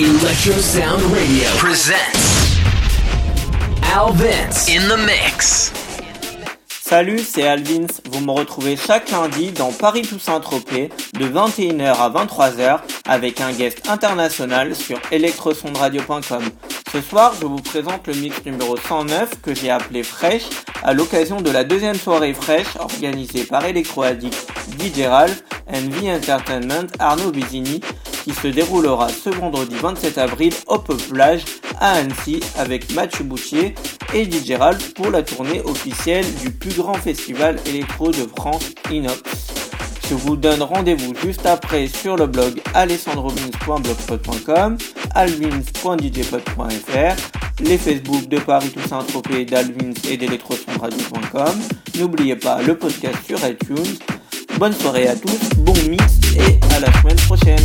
Electro Sound Radio presents Alvin in the Mix. Salut, c'est Alvins. Vous me retrouvez chaque lundi dans Paris Toussaint Tropez de 21h à 23h avec un guest international sur electrosondradio.com. Ce soir, je vous présente le mix numéro 109 que j'ai appelé Fresh à l'occasion de la deuxième soirée Fresh organisée par Electro Addict DJ Ralph and V Entertainment Arnaud Bizini qui se déroulera ce vendredi 27 avril au Pop Plage à Annecy avec Mathieu Boutier et DJ Ralph pour la tournée officielle du plus grand festival électro de France, Inox. Je vous donne rendez-vous juste après sur le blog alessandrovins.blogspot.com, alvins.djpod.fr, les Facebook de Paris Toussaint Tropez d'Alvins et d'Electrosondradio.com. N'oubliez pas le podcast sur iTunes. Bonne soirée à tous, bon mix et à la semaine prochaine.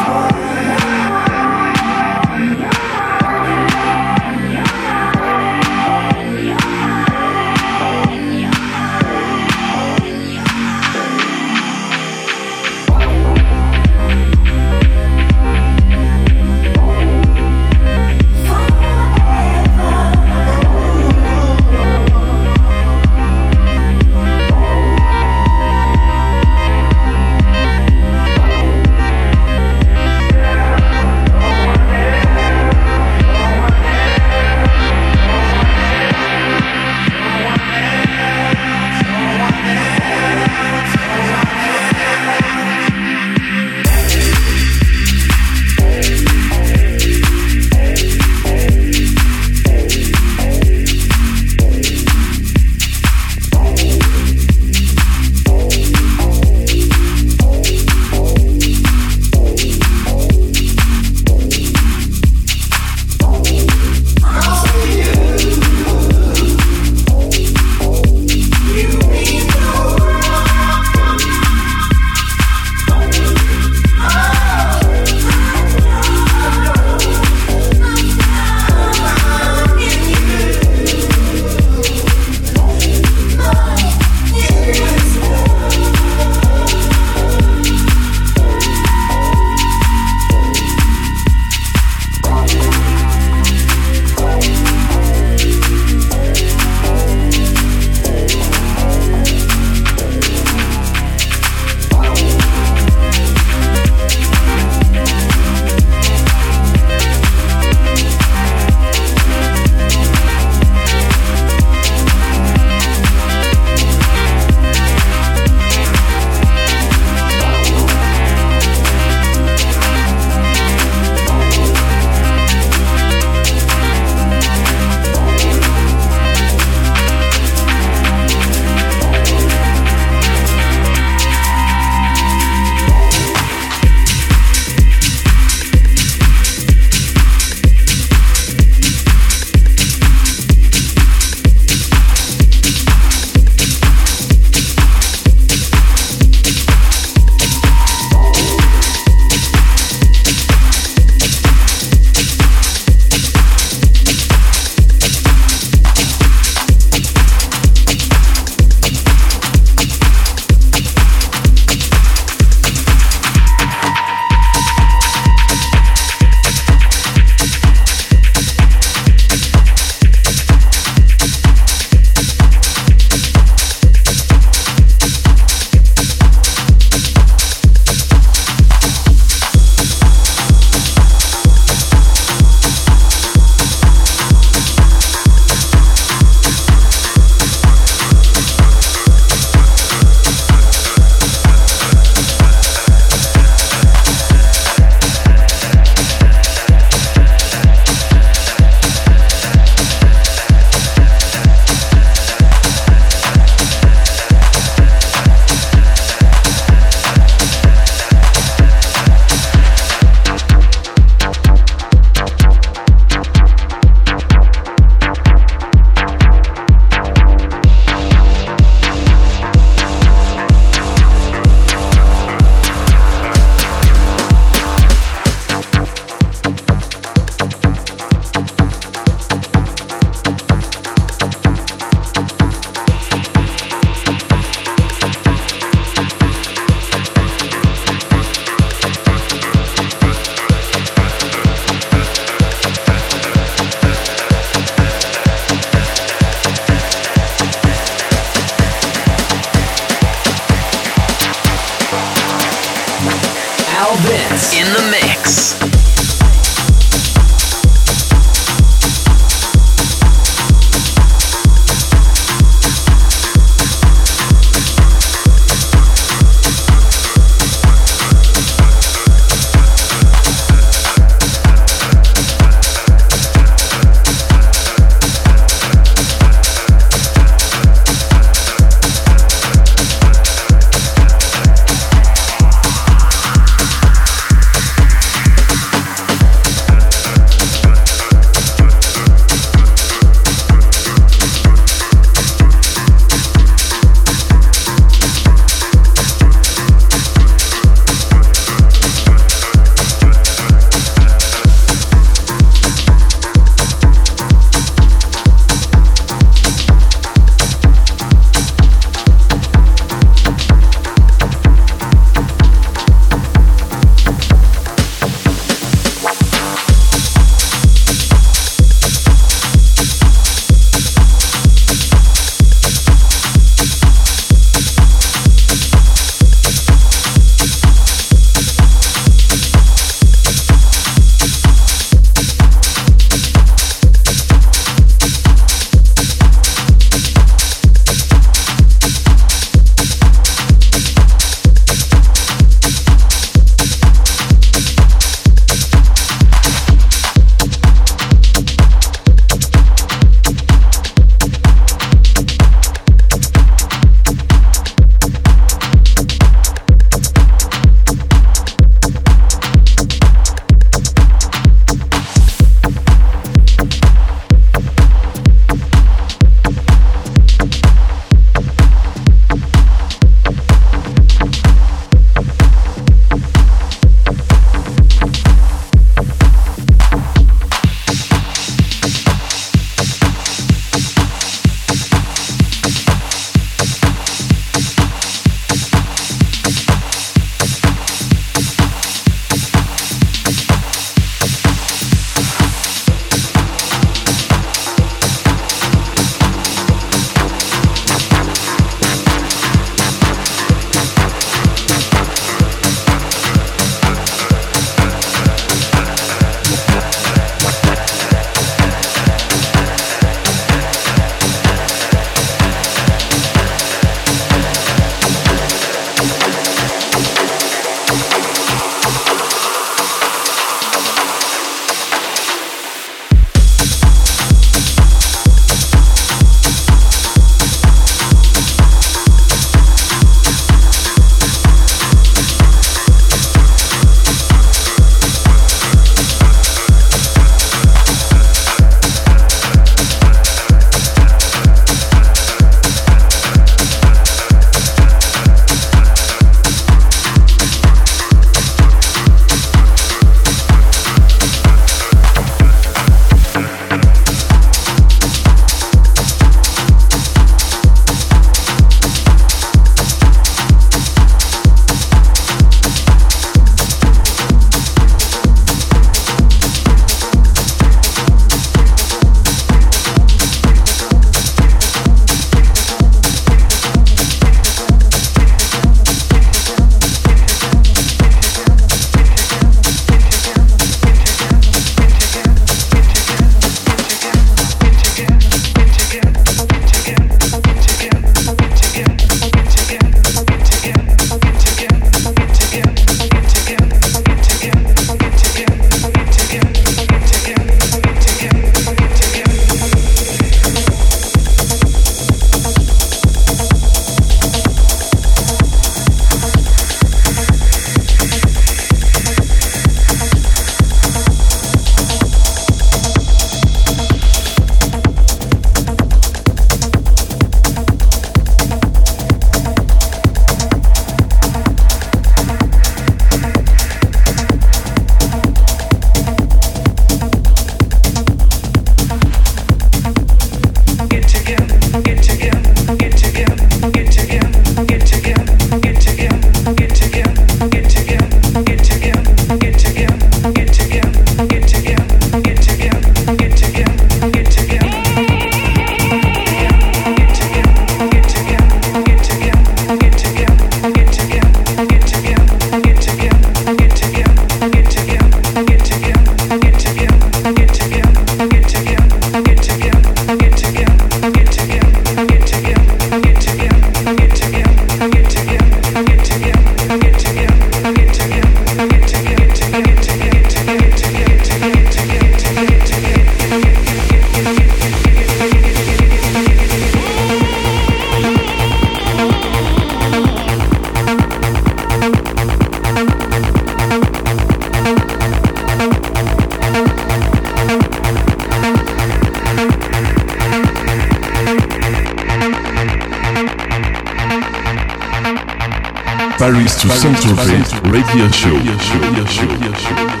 Paris to Saint-Tropez Radio Show.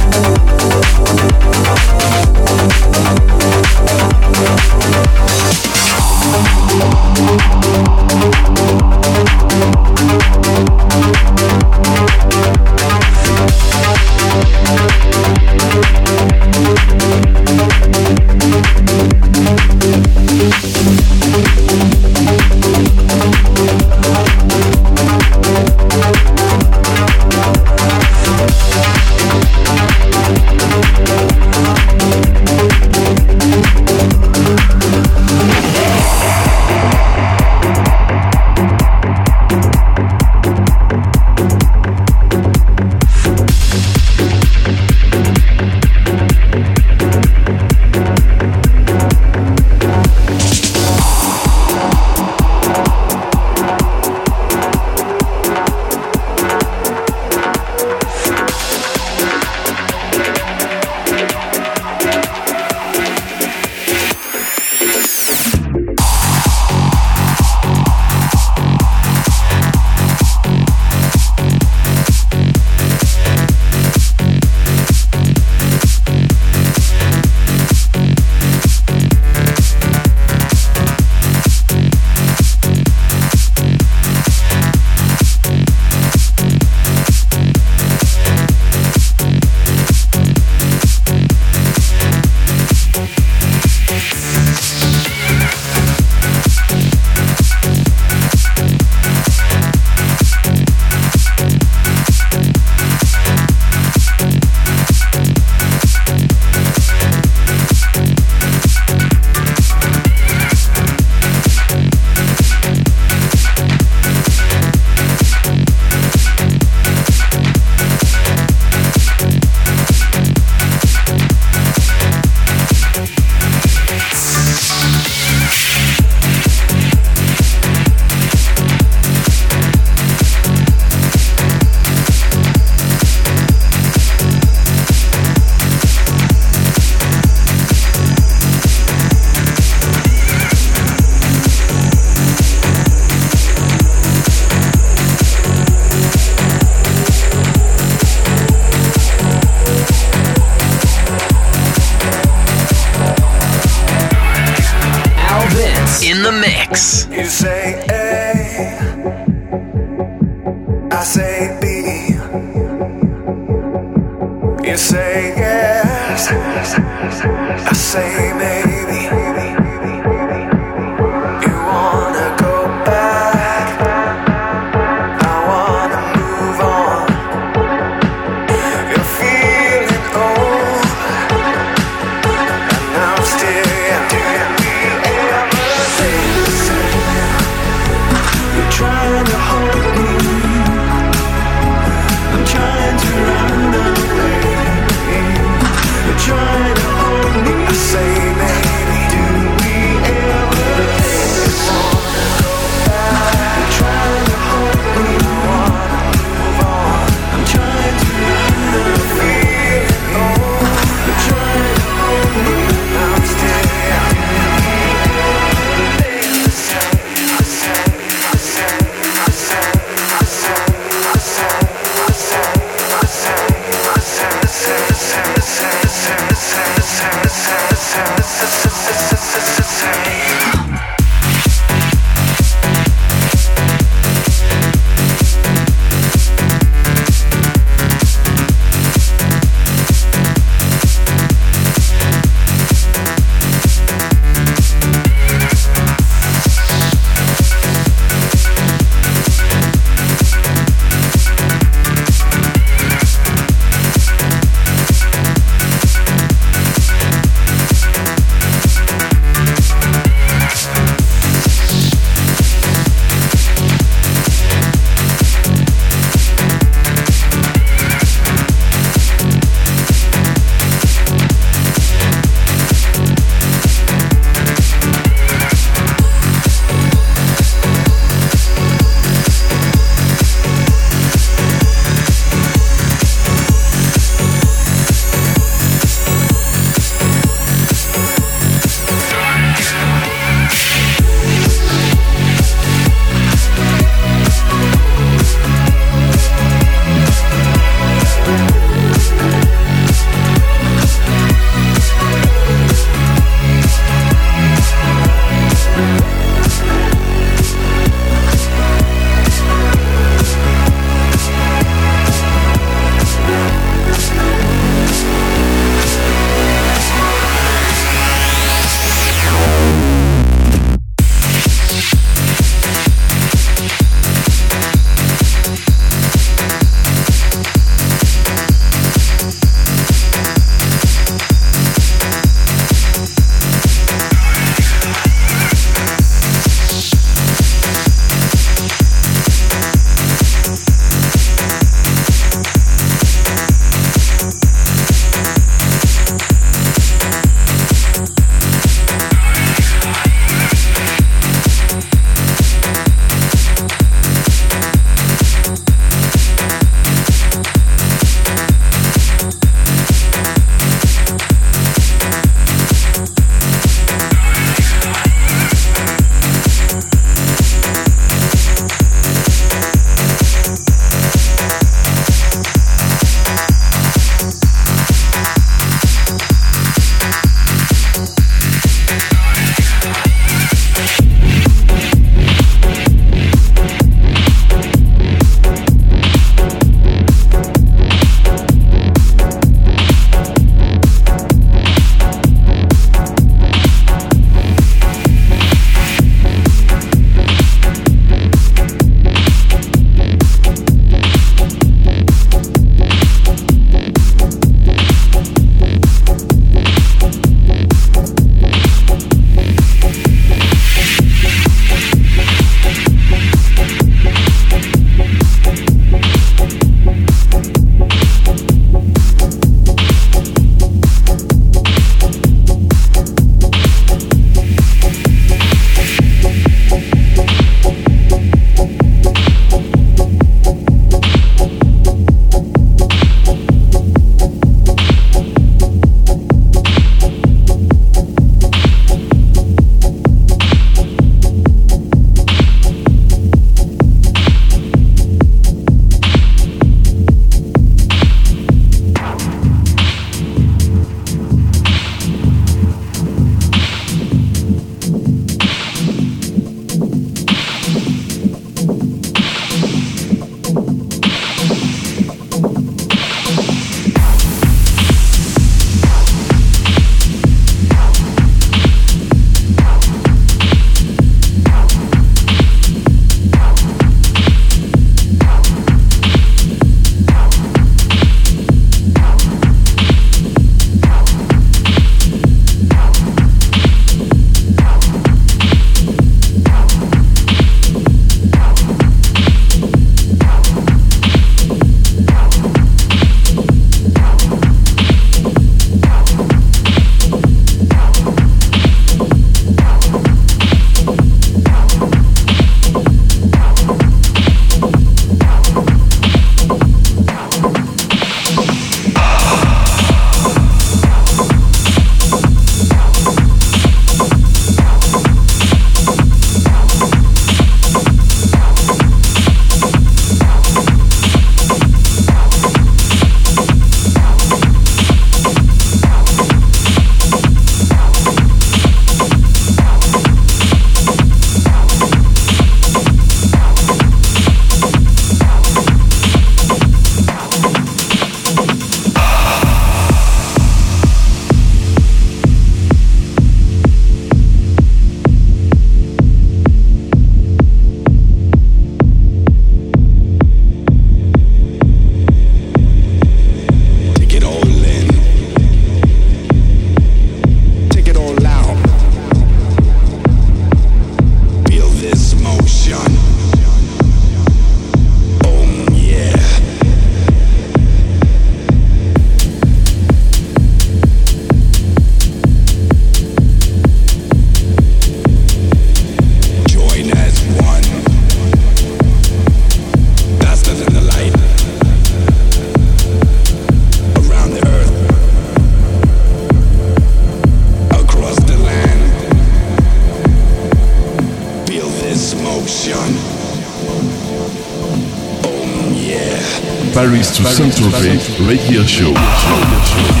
Paris to Saint-Tropez Radio Show.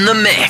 In the mix.